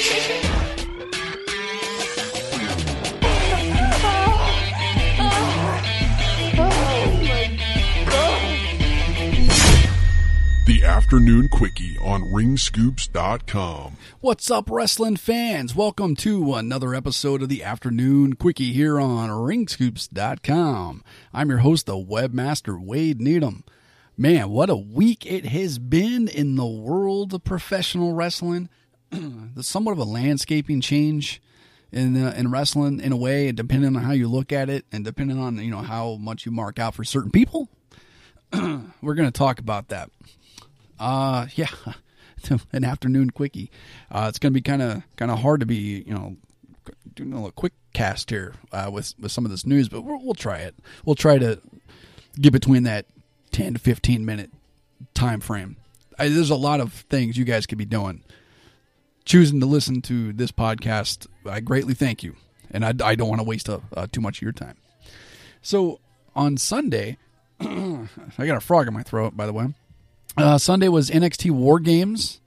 The Afternoon Quickie on ringscoops.com. What's up, wrestling fans? Welcome to another episode of the Afternoon Quickie here on ringscoops.com. I'm your host, the webmaster Wade Needham. Man, what a week it has been in the world of professional wrestling. Somewhat of a landscaping change in uh, in wrestling in a way, depending on how you look at it, and depending on you know how much you mark out for certain people. We're going to talk about that. Uh, yeah, an afternoon quickie. Uh, it's going to be kind of kind of hard to be you know doing a little quick cast here uh, with with some of this news, but we'll, we'll try it. We'll try to get between that ten to fifteen minute time frame. I, there's a lot of things you guys could be doing. Choosing to listen to this podcast, I greatly thank you, and I, I don't want to waste a, uh, too much of your time. So on Sunday, I got a frog in my throat, by the way. Uh, Sunday was NXT War Games.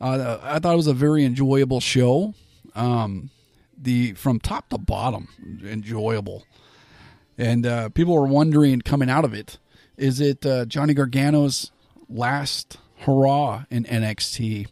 Uh, I thought it was a very enjoyable show. Um, the from top to bottom, enjoyable. And uh, people were wondering coming out of it, is it uh, Johnny Gargano's last hurrah in NXT?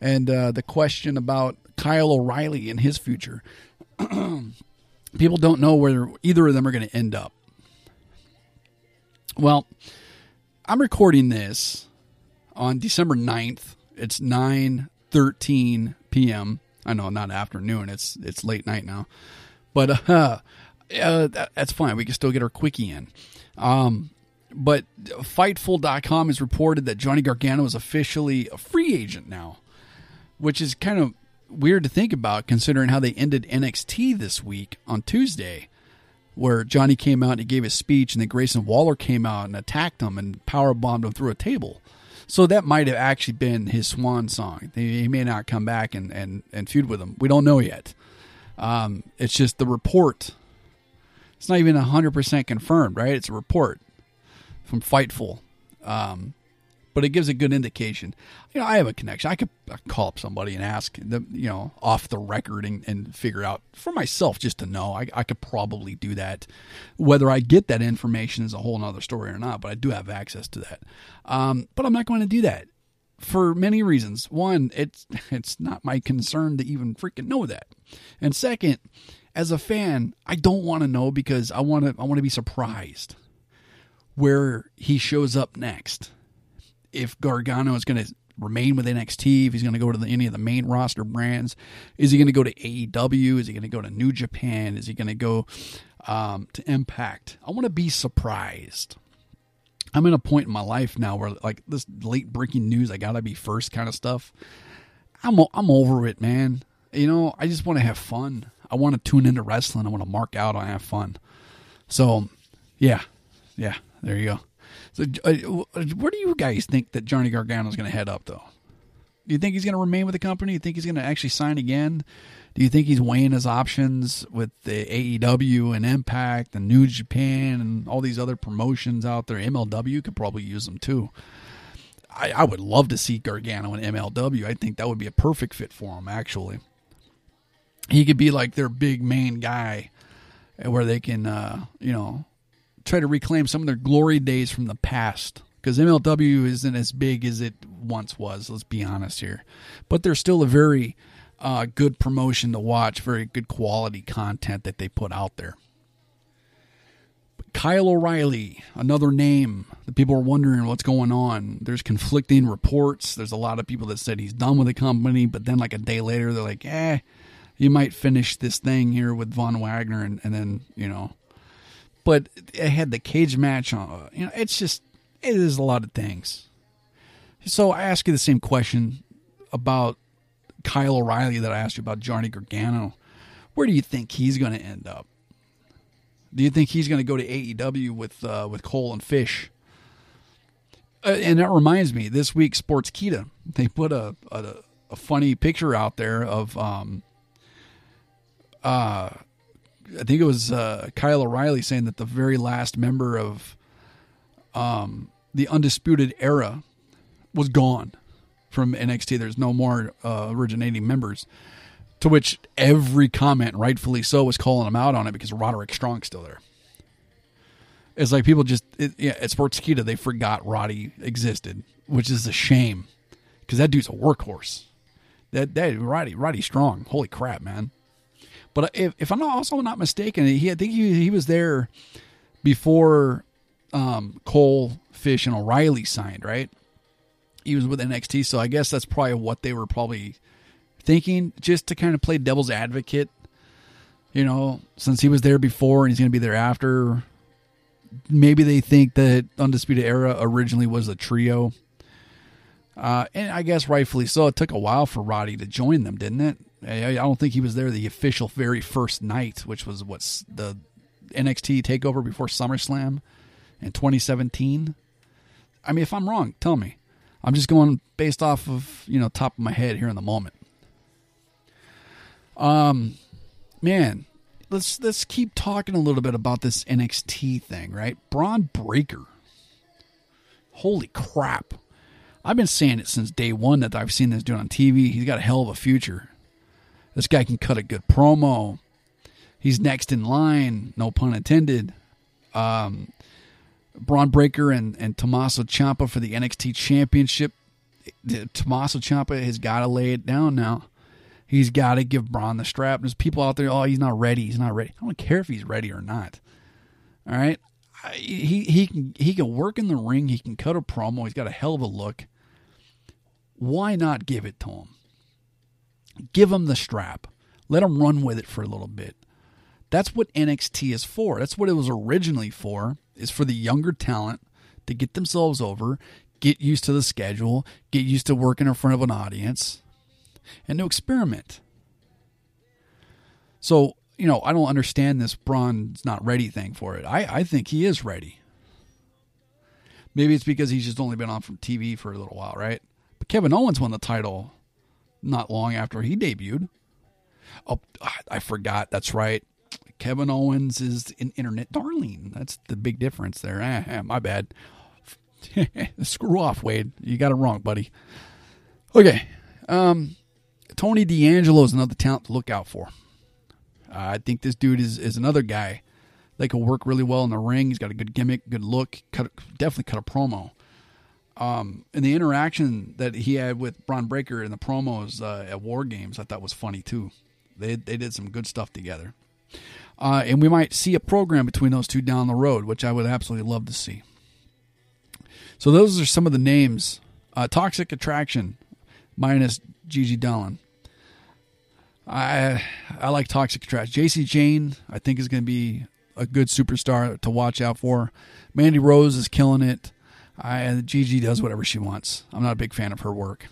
And uh, the question about Kyle O'Reilly and his future. people don't know where either of them are going to end up. Well, I'm recording this on December 9th. It's 9:13 p.m. I know not afternoon. It's it's late night now. But uh, uh that, that's fine. We can still get our quickie in. Um but Fightful.com has reported that Johnny Gargano is officially a free agent now, which is kind of weird to think about considering how they ended NXT this week on Tuesday, where Johnny came out and he gave his speech, and then Grayson Waller came out and attacked him and power bombed him through a table. So that might have actually been his swan song. He may not come back and, and, and feud with him. We don't know yet. Um, it's just the report. It's not even 100% confirmed, right? It's a report from Fightful. Um, but it gives a good indication. You know, I have a connection. I could call up somebody and ask them, you know, off the record and, and figure out for myself just to know. I, I could probably do that. Whether I get that information is a whole other story or not, but I do have access to that. Um, but I'm not going to do that for many reasons. One, it's it's not my concern to even freaking know that. And second, as a fan, I don't want to know because I want to I want to be surprised where he shows up next if Gargano is going to remain with NXT, if he's going to go to the, any of the main roster brands. Is he going to go to AEW? Is he going to go to New Japan? Is he going to go um, to Impact? I want to be surprised. I'm in a point in my life now where like this late breaking news, I gotta be first kind of stuff. I'm I'm over it, man. You know, I just want to have fun. I want to tune into wrestling. I want to mark out. I have fun. So, yeah, yeah. There you go. So, uh, where do you guys think that Johnny Gargano is going to head up, though? Do you think he's going to remain with the company? Do you think he's going to actually sign again? Do you think he's weighing his options with the AEW and Impact and New Japan and all these other promotions out there? MLW could probably use them too. I, I would love to see Gargano in MLW. I think that would be a perfect fit for him, actually. He could be like their big main guy where they can, uh, you know, try to reclaim some of their glory days from the past because MLW isn't as big as it once was. Let's be honest here, but they're still a very uh, good promotion to watch. Very good quality content that they put out there. Kyle O'Reilly, another name that people are wondering what's going on. There's conflicting reports. There's a lot of people that said he's done with the company, but then like a day later, they're like, eh, you might finish this thing here with Von Wagner, and, and then you know but it had the cage match on. You know, it's just it is a lot of things. So I ask you the same question about Kyle O'Reilly that I asked you about Johnny Gargano. Where do you think he's going to end up? Do you think he's going to go to AEW with uh, with Cole and Fish? Uh, and that reminds me, this week Sportskeeda they put a, a, a funny picture out there of um uh I think it was uh, Kyle O'Reilly saying that the very last member of um, the Undisputed Era was gone. from NXT. There's no more uh, originating members. To which every comment, rightfully so, was calling him out on it because Roderick Strong's still there. It's like people just it, yeah, at Sportskeeda they forgot Roddy existed, which is a shame because that dude's a workhorse. That that Roddy Roddy Strong, holy crap, man! But if, if I'm not also not mistaken, he I think he he was there before um, Cole, Fish, and O'Reilly signed, right? He was with NXT, so I guess that's probably what they were probably thinking, just to kind of play devil's advocate. You know, since he was there before and he's going to be there after, maybe they think that Undisputed Era originally was a trio. Uh, and I guess rightfully so. It took a while for Roddy to join them, didn't it? I don't think he was there the official very first night, which was what's the NXT takeover before SummerSlam in 2017. I mean, if I'm wrong, tell me. I'm just going based off of you know top of my head here in the moment. Um, man, let's let's keep talking a little bit about this NXT thing, right? Bron Breakker. Holy crap! I've been saying it since day one that I've seen this dude on TV. He's got a hell of a future. This guy can cut a good promo. He's next in line, no pun intended. Um, Bron Breakker and, and Tommaso Ciampa for the NXT Championship. Tommaso Ciampa has got to lay it down now. He's got to give Bron the strap. There's people out there, oh, he's not ready. He's not ready. I don't care if he's ready or not. All right. He he can he can work in the ring. He can cut a promo. He's got a hell of a look. Why not give it to him? Give them the strap. Let them run with it for a little bit. That's what NXT is for. That's what it was originally for. Is for the younger talent to get themselves over, get used to the schedule, get used to working in front of an audience, and to experiment. So, you know, I don't understand this Bron's not ready thing for it. I, I think he is ready. Maybe it's because he's just only been on from TV for a little while, right? But Kevin Owens won the title not long after he debuted. Oh, I forgot. That's right. Kevin Owens is an internet darling. That's the big difference there. Eh, eh, my bad. Screw off, Wade. You got it wrong, buddy. Okay. Um, Tony D'Angelo is another talent to look out for. Uh, I think this dude is, is another guy that can work really well in the ring. He's got a good gimmick, good look. Cut, definitely cut a promo. Um, and the interaction that he had with Bron Breakker in the promos uh, at War Games, I thought was funny too. They they did some good stuff together, uh, and we might see a program between those two down the road, which I would absolutely love to see. So those are some of the names. Uh, Toxic Attraction, minus Gigi Dolan. I I like Toxic Attraction. Jacy Jane, I think is going to be a good superstar to watch out for. Mandy Rose is killing it. I Gigi does whatever she wants. I'm not a big fan of her work.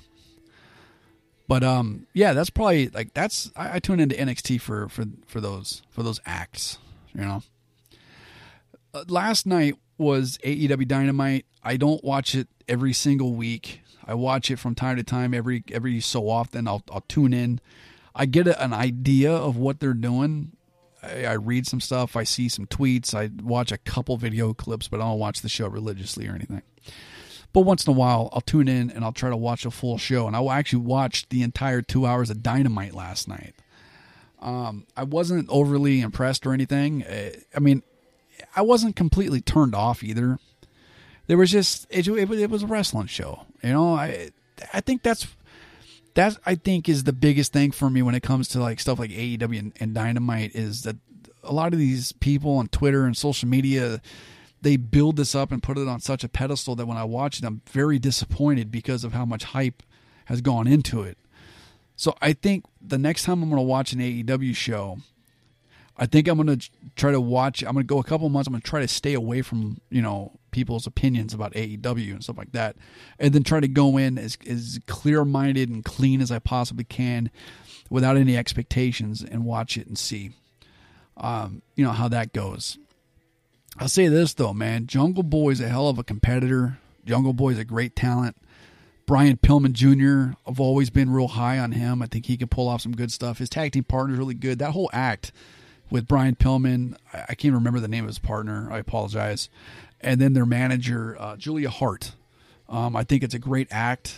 But um, yeah, that's probably like that's I, I tune into NXT for for for those for those acts. You know, uh, last night was AEW Dynamite. I don't watch it every single week. I watch it from time to time, every every so often. I'll I'll tune in. I get a, an idea of what they're doing. I, I, read some stuff. I see some tweets. I watch a couple video clips, but I don't watch the show religiously or anything. But once in a while, I'll tune in and I'll try to watch a full show. And I actually watched the entire two hours of Dynamite last night. Um, I wasn't overly impressed or anything. Uh, I mean, I wasn't completely turned off either. There was just it, it, it was a wrestling show. You know, I I think that's that I think is the biggest thing for me when it comes to like stuff like AEW and, and Dynamite is that a lot of these people on Twitter and social media they build this up and put it on such a pedestal that when I watch it, I'm very disappointed because of how much hype has gone into it. So I think the next time I'm going to watch an AEW show, I think I'm going to try to watch. I'm going to go a couple months. I'm going to try to stay away from you know people's opinions about AEW and stuff like that, and then try to go in as as clear minded and clean as I possibly can, without any expectations, and watch it and see, um, you know how that goes. I'll say this though, man. Jungle Boy's a hell of a competitor. Jungle Boy's a great talent. Brian Pillman Jr. I've always been real high on him. I think he can pull off some good stuff. His tag team partner is really good. That whole act with Brian Pillman, I can't remember the name of his partner. I apologize. And then their manager, uh, Julia Hart. Um, I think it's a great act.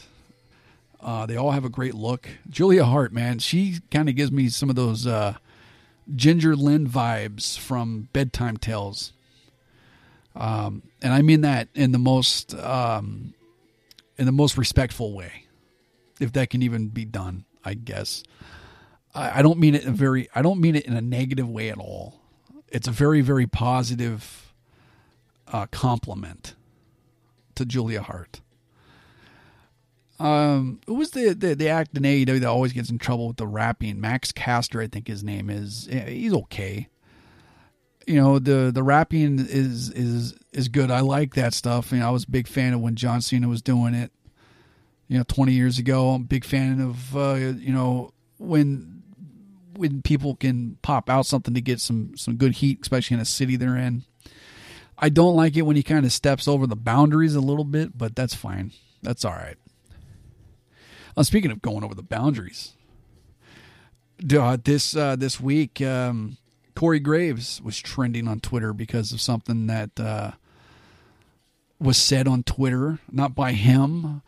Uh, they all have a great look. Julia Hart, man, she kind of gives me some of those uh, Ginger Lynn vibes from Bedtime Tales. Um, and I mean that in the most um, in the most respectful way, if that can even be done. I guess I, I don't mean it in a very I don't mean it in a negative way at all. It's a very very positive uh, compliment to Julia Hart. Um, who was the, the the act in AEW that always gets in trouble with the rapping? Max Caster, I think his name is. He's okay. You know the the rapping is is is good. I like that stuff. You know, I was a big fan of when John Cena was doing it. You know, twenty years ago. I'm a big fan of uh, you know when when people can pop out something to get some some good heat, especially in a city they're in. I don't like it when he kind of steps over the boundaries a little bit, but that's fine. That's all right. Uh, speaking of going over the boundaries, uh, this uh, this week, um, Corey Graves was trending on Twitter because of something that uh, was said on Twitter, not by him.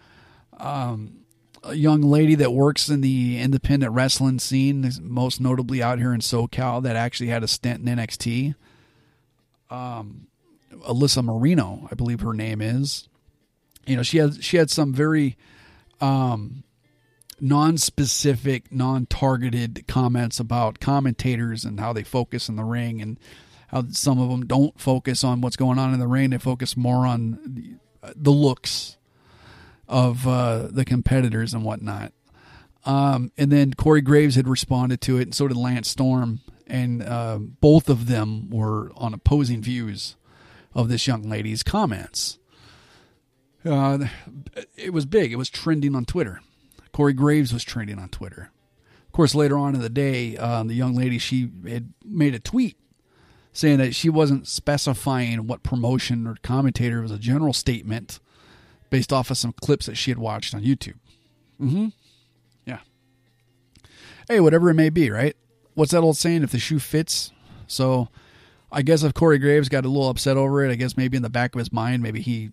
Um, young lady that works in the independent wrestling scene, most notably out here in SoCal, that actually had a stint in NXT. Um, Alyssa Marino, I believe her name is. You know, she had she had some very um, non-specific, non-targeted comments about commentators and how they focus in the ring and how some of them don't focus on what's going on in the ring. They focus more on the, the looks of uh, the competitors and whatnot. Um, and then Corey Graves had responded to it, and so did Lance Storm, and uh, both of them were on opposing views of this young lady's comments. Uh, it was big. It was trending on Twitter. Corey Graves was trending on Twitter. Of course, later on in the day, um, the young lady she had made a tweet saying that she wasn't specifying what promotion or commentator. It was a general statement based off of some clips that she had watched on YouTube. Mm-hmm. Yeah. Hey, whatever it may be, right? What's that old saying? If the shoe fits. So, I guess if Corey Graves got a little upset over it, I guess maybe in the back of his mind, maybe he,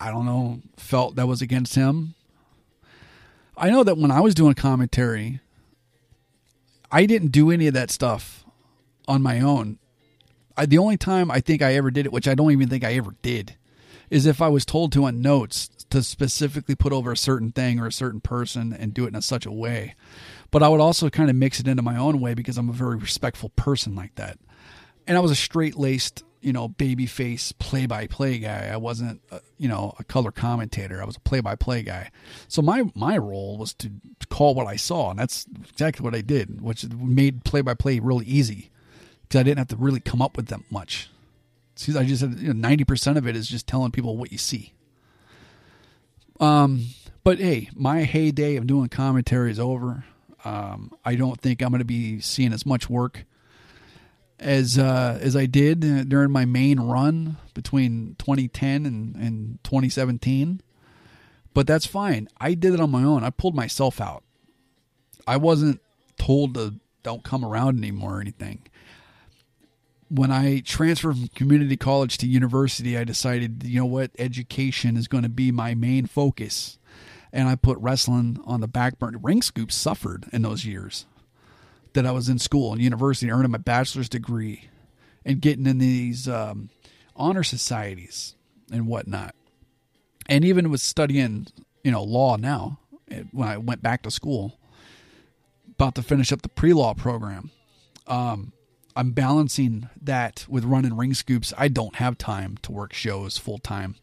I don't know, felt that was against him. I know that when I was doing commentary, I didn't do any of that stuff on my own. I, the only time I think I ever did it, which I don't even think I ever did, is if I was told to on notes to specifically put over a certain thing or a certain person and do it in a, such a way. But I would also kind of mix it into my own way because I'm a very respectful person like that. And I was a straight laced you know, baby face play by play guy. I wasn't, a, you know, a color commentator. I was a play by play guy. So my my role was to call what I saw, and that's exactly what I did, which made play by play really easy because I didn't have to really come up with that much. See, I just said you know, percent of it is just telling people what you see. Um, but hey, my heyday of doing commentary is over. Um, I don't think I'm going to be seeing as much work as uh, as I did during my main run between 2010 and, and 2017. But that's fine. I did it on my own. I pulled myself out. I wasn't told to don't come around anymore or anything. When I transferred from community college to university, I decided, you know what, education is going to be my main focus. And I put wrestling on the back burner. Ring Scoops suffered in those years that I was in school and university, earning my bachelor's degree, and getting in these um, honor societies and whatnot. And even with studying, you know, law now, when I went back to school, about to finish up the pre-law program. Um, I'm balancing that with running ring scoops. I don't have time to work shows full time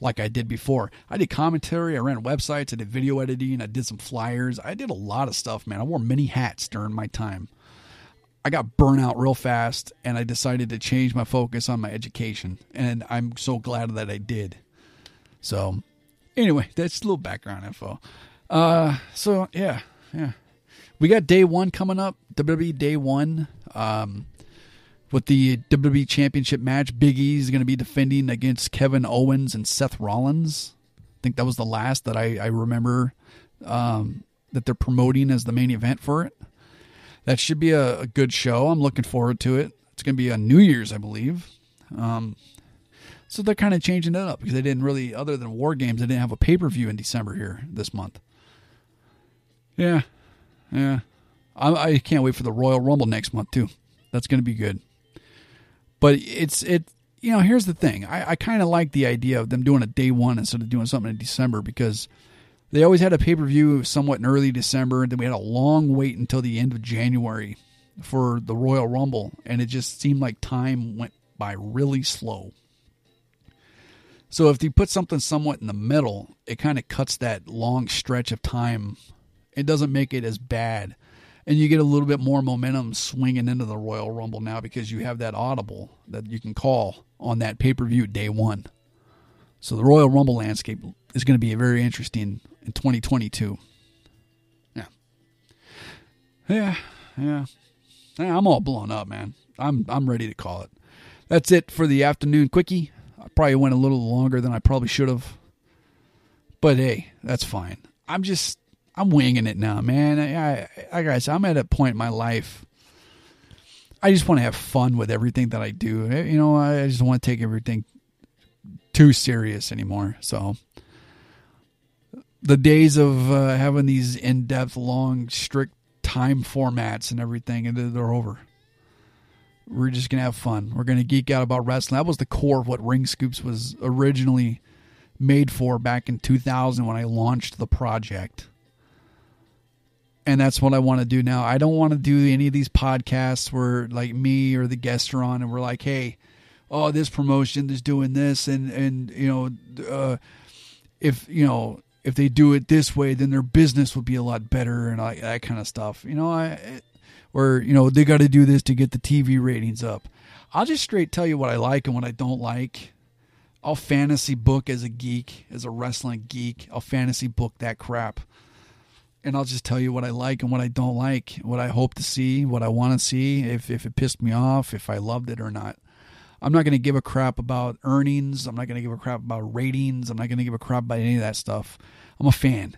like I did before. I did commentary, I ran websites, I did video editing, I did some flyers. I did a lot of stuff, man. I wore many hats during my time. I got burnout real fast and I decided to change my focus on my education. And I'm so glad that I did. So, anyway, that's a little background info. Uh, so yeah, yeah. We got day one coming up, WWE day one. Um, with the WWE Championship match. Big E is going to be defending against Kevin Owens and Seth Rollins. I think that was the last that I, I remember um, that they're promoting as the main event for it. That should be a, a good show. I'm looking forward to it. It's going to be on New Year's, I believe. Um, so they're kind of changing it up because they didn't really, other than War Games, they didn't have a pay per view in December here this month. Yeah, yeah. I, I can't wait for the Royal Rumble next month too. That's going to be good. But it's it. You know, here's the thing. I, I kind of like the idea of them doing a day one instead of doing something in December because they always had a pay per view somewhat in early December, and then we had a long wait until the end of January for the Royal Rumble, and it just seemed like time went by really slow. So if you put something somewhat in the middle, it kind of cuts that long stretch of time. It doesn't make it as bad. And you get a little bit more momentum swinging into the Royal Rumble now because you have that audible that you can call on that pay per view day one. So the Royal Rumble landscape is going to be very interesting in 2022. Yeah. Yeah. Yeah. I'm all blown up, man. I'm I'm ready to call it. That's it for the afternoon quickie. I probably went a little longer than I probably should have. But hey, that's fine. I'm just I'm winging it now, man. I, I, guys, I'm at a point in my life. I just want to have fun with everything that I do. You know, I just want to take everything too serious anymore. So the days of uh, having these in-depth, long, strict time formats and everything, and they're over. We're just gonna have fun. We're gonna geek out about wrestling. That was the core of what Ring Scoops was originally made for back in 2000 when I launched the project. And that's what I want to do now. I don't want to do any of these podcasts where like me or the guests are on and we're like, hey, oh, this promotion is doing this, and and you know, uh, if you know if they do it this way, then their business will be a lot better and that kind of stuff. You know, I or you know they got to do this to get the TV ratings up. I'll just straight tell you what I like and what I don't like. I'll fantasy book as a geek, as a wrestling geek. I'll fantasy book that crap. And I'll just tell you what I like and what I don't like, what I hope to see, what I want to see, if, if it pissed me off, if I loved it or not. I'm not going to give a crap about earnings. I'm not going to give a crap about ratings. I'm not going to give a crap about any of that stuff. I'm a fan.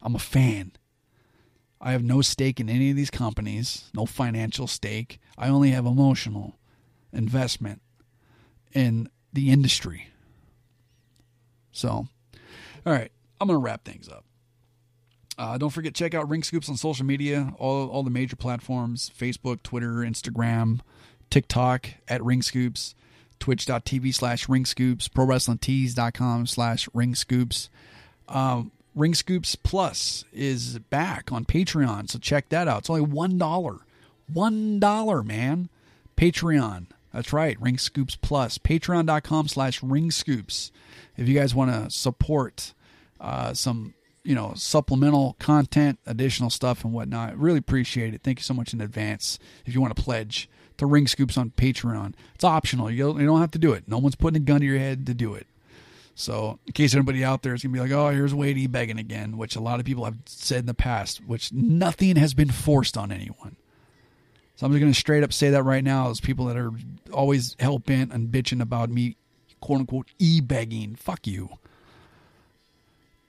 I'm a fan. I have no stake in any of these companies, no financial stake. I only have emotional investment in the industry. So, all right, I'm going to wrap things up. Uh, don't forget, check out Ring Scoops on social media, all, all the major platforms Facebook, Twitter, Instagram, TikTok at Ring Scoops, twitch.tv slash Ring Scoops, ProWrestlingTees.com slash Ring Scoops. Um, Ring Scoops Plus is back on Patreon, so check that out. It's only one dollar, one dollar, man. Patreon. That's right, Ring Scoops Plus. Patreon.com slash Ring Scoops. If you guys want to support uh, some, you know, supplemental content, additional stuff, and whatnot, really appreciate it. Thank you so much in advance. If you want to pledge to Ring Scoops on Patreon, it's optional. You don't, have to do it. No one's putting a gun to your head to do it. So, in case anybody out there is going to be like, oh, here's Wade E. begging again, which a lot of people have said in the past, which nothing has been forced on anyone. So, I'm just going to straight up say that right now. Those people that are always hell bent and bitching about me, quote unquote, e begging, fuck you.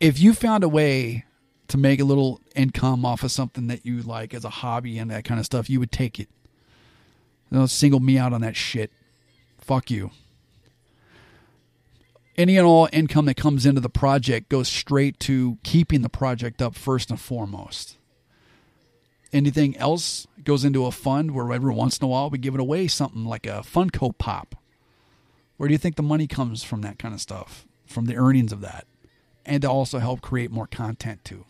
If you found a way to make a little income off of something that you like as a hobby and that kind of stuff, you would take it. Don't single me out on that shit. Fuck you any and all income that comes into the project goes straight to keeping the project up first and foremost. Anything else goes into a fund where every once in a while we give it away something like a Funko Pop. Where do you think the money comes from that kind of stuff? From the earnings of that. And to also help create more content too.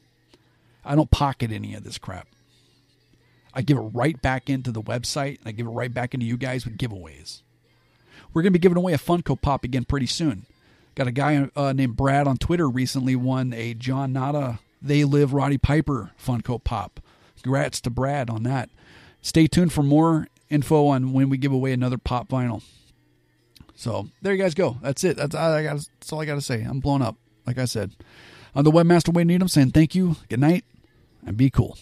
I don't pocket any of this crap. I give it right back into the website I give it right back into you guys with giveaways. We're going to be giving away a Funko Pop again pretty soon. Got a guy uh, named Brad on Twitter recently won a John Nada They Live Roddy Piper Funko Pop. Congrats to Brad on that. Stay tuned for more info on when we give away another pop vinyl. So there you guys go. That's it. That's, I got, that's all I got to say. I'm blown up, like I said. On the webmaster Wade Needham saying thank you, good night, and be cool.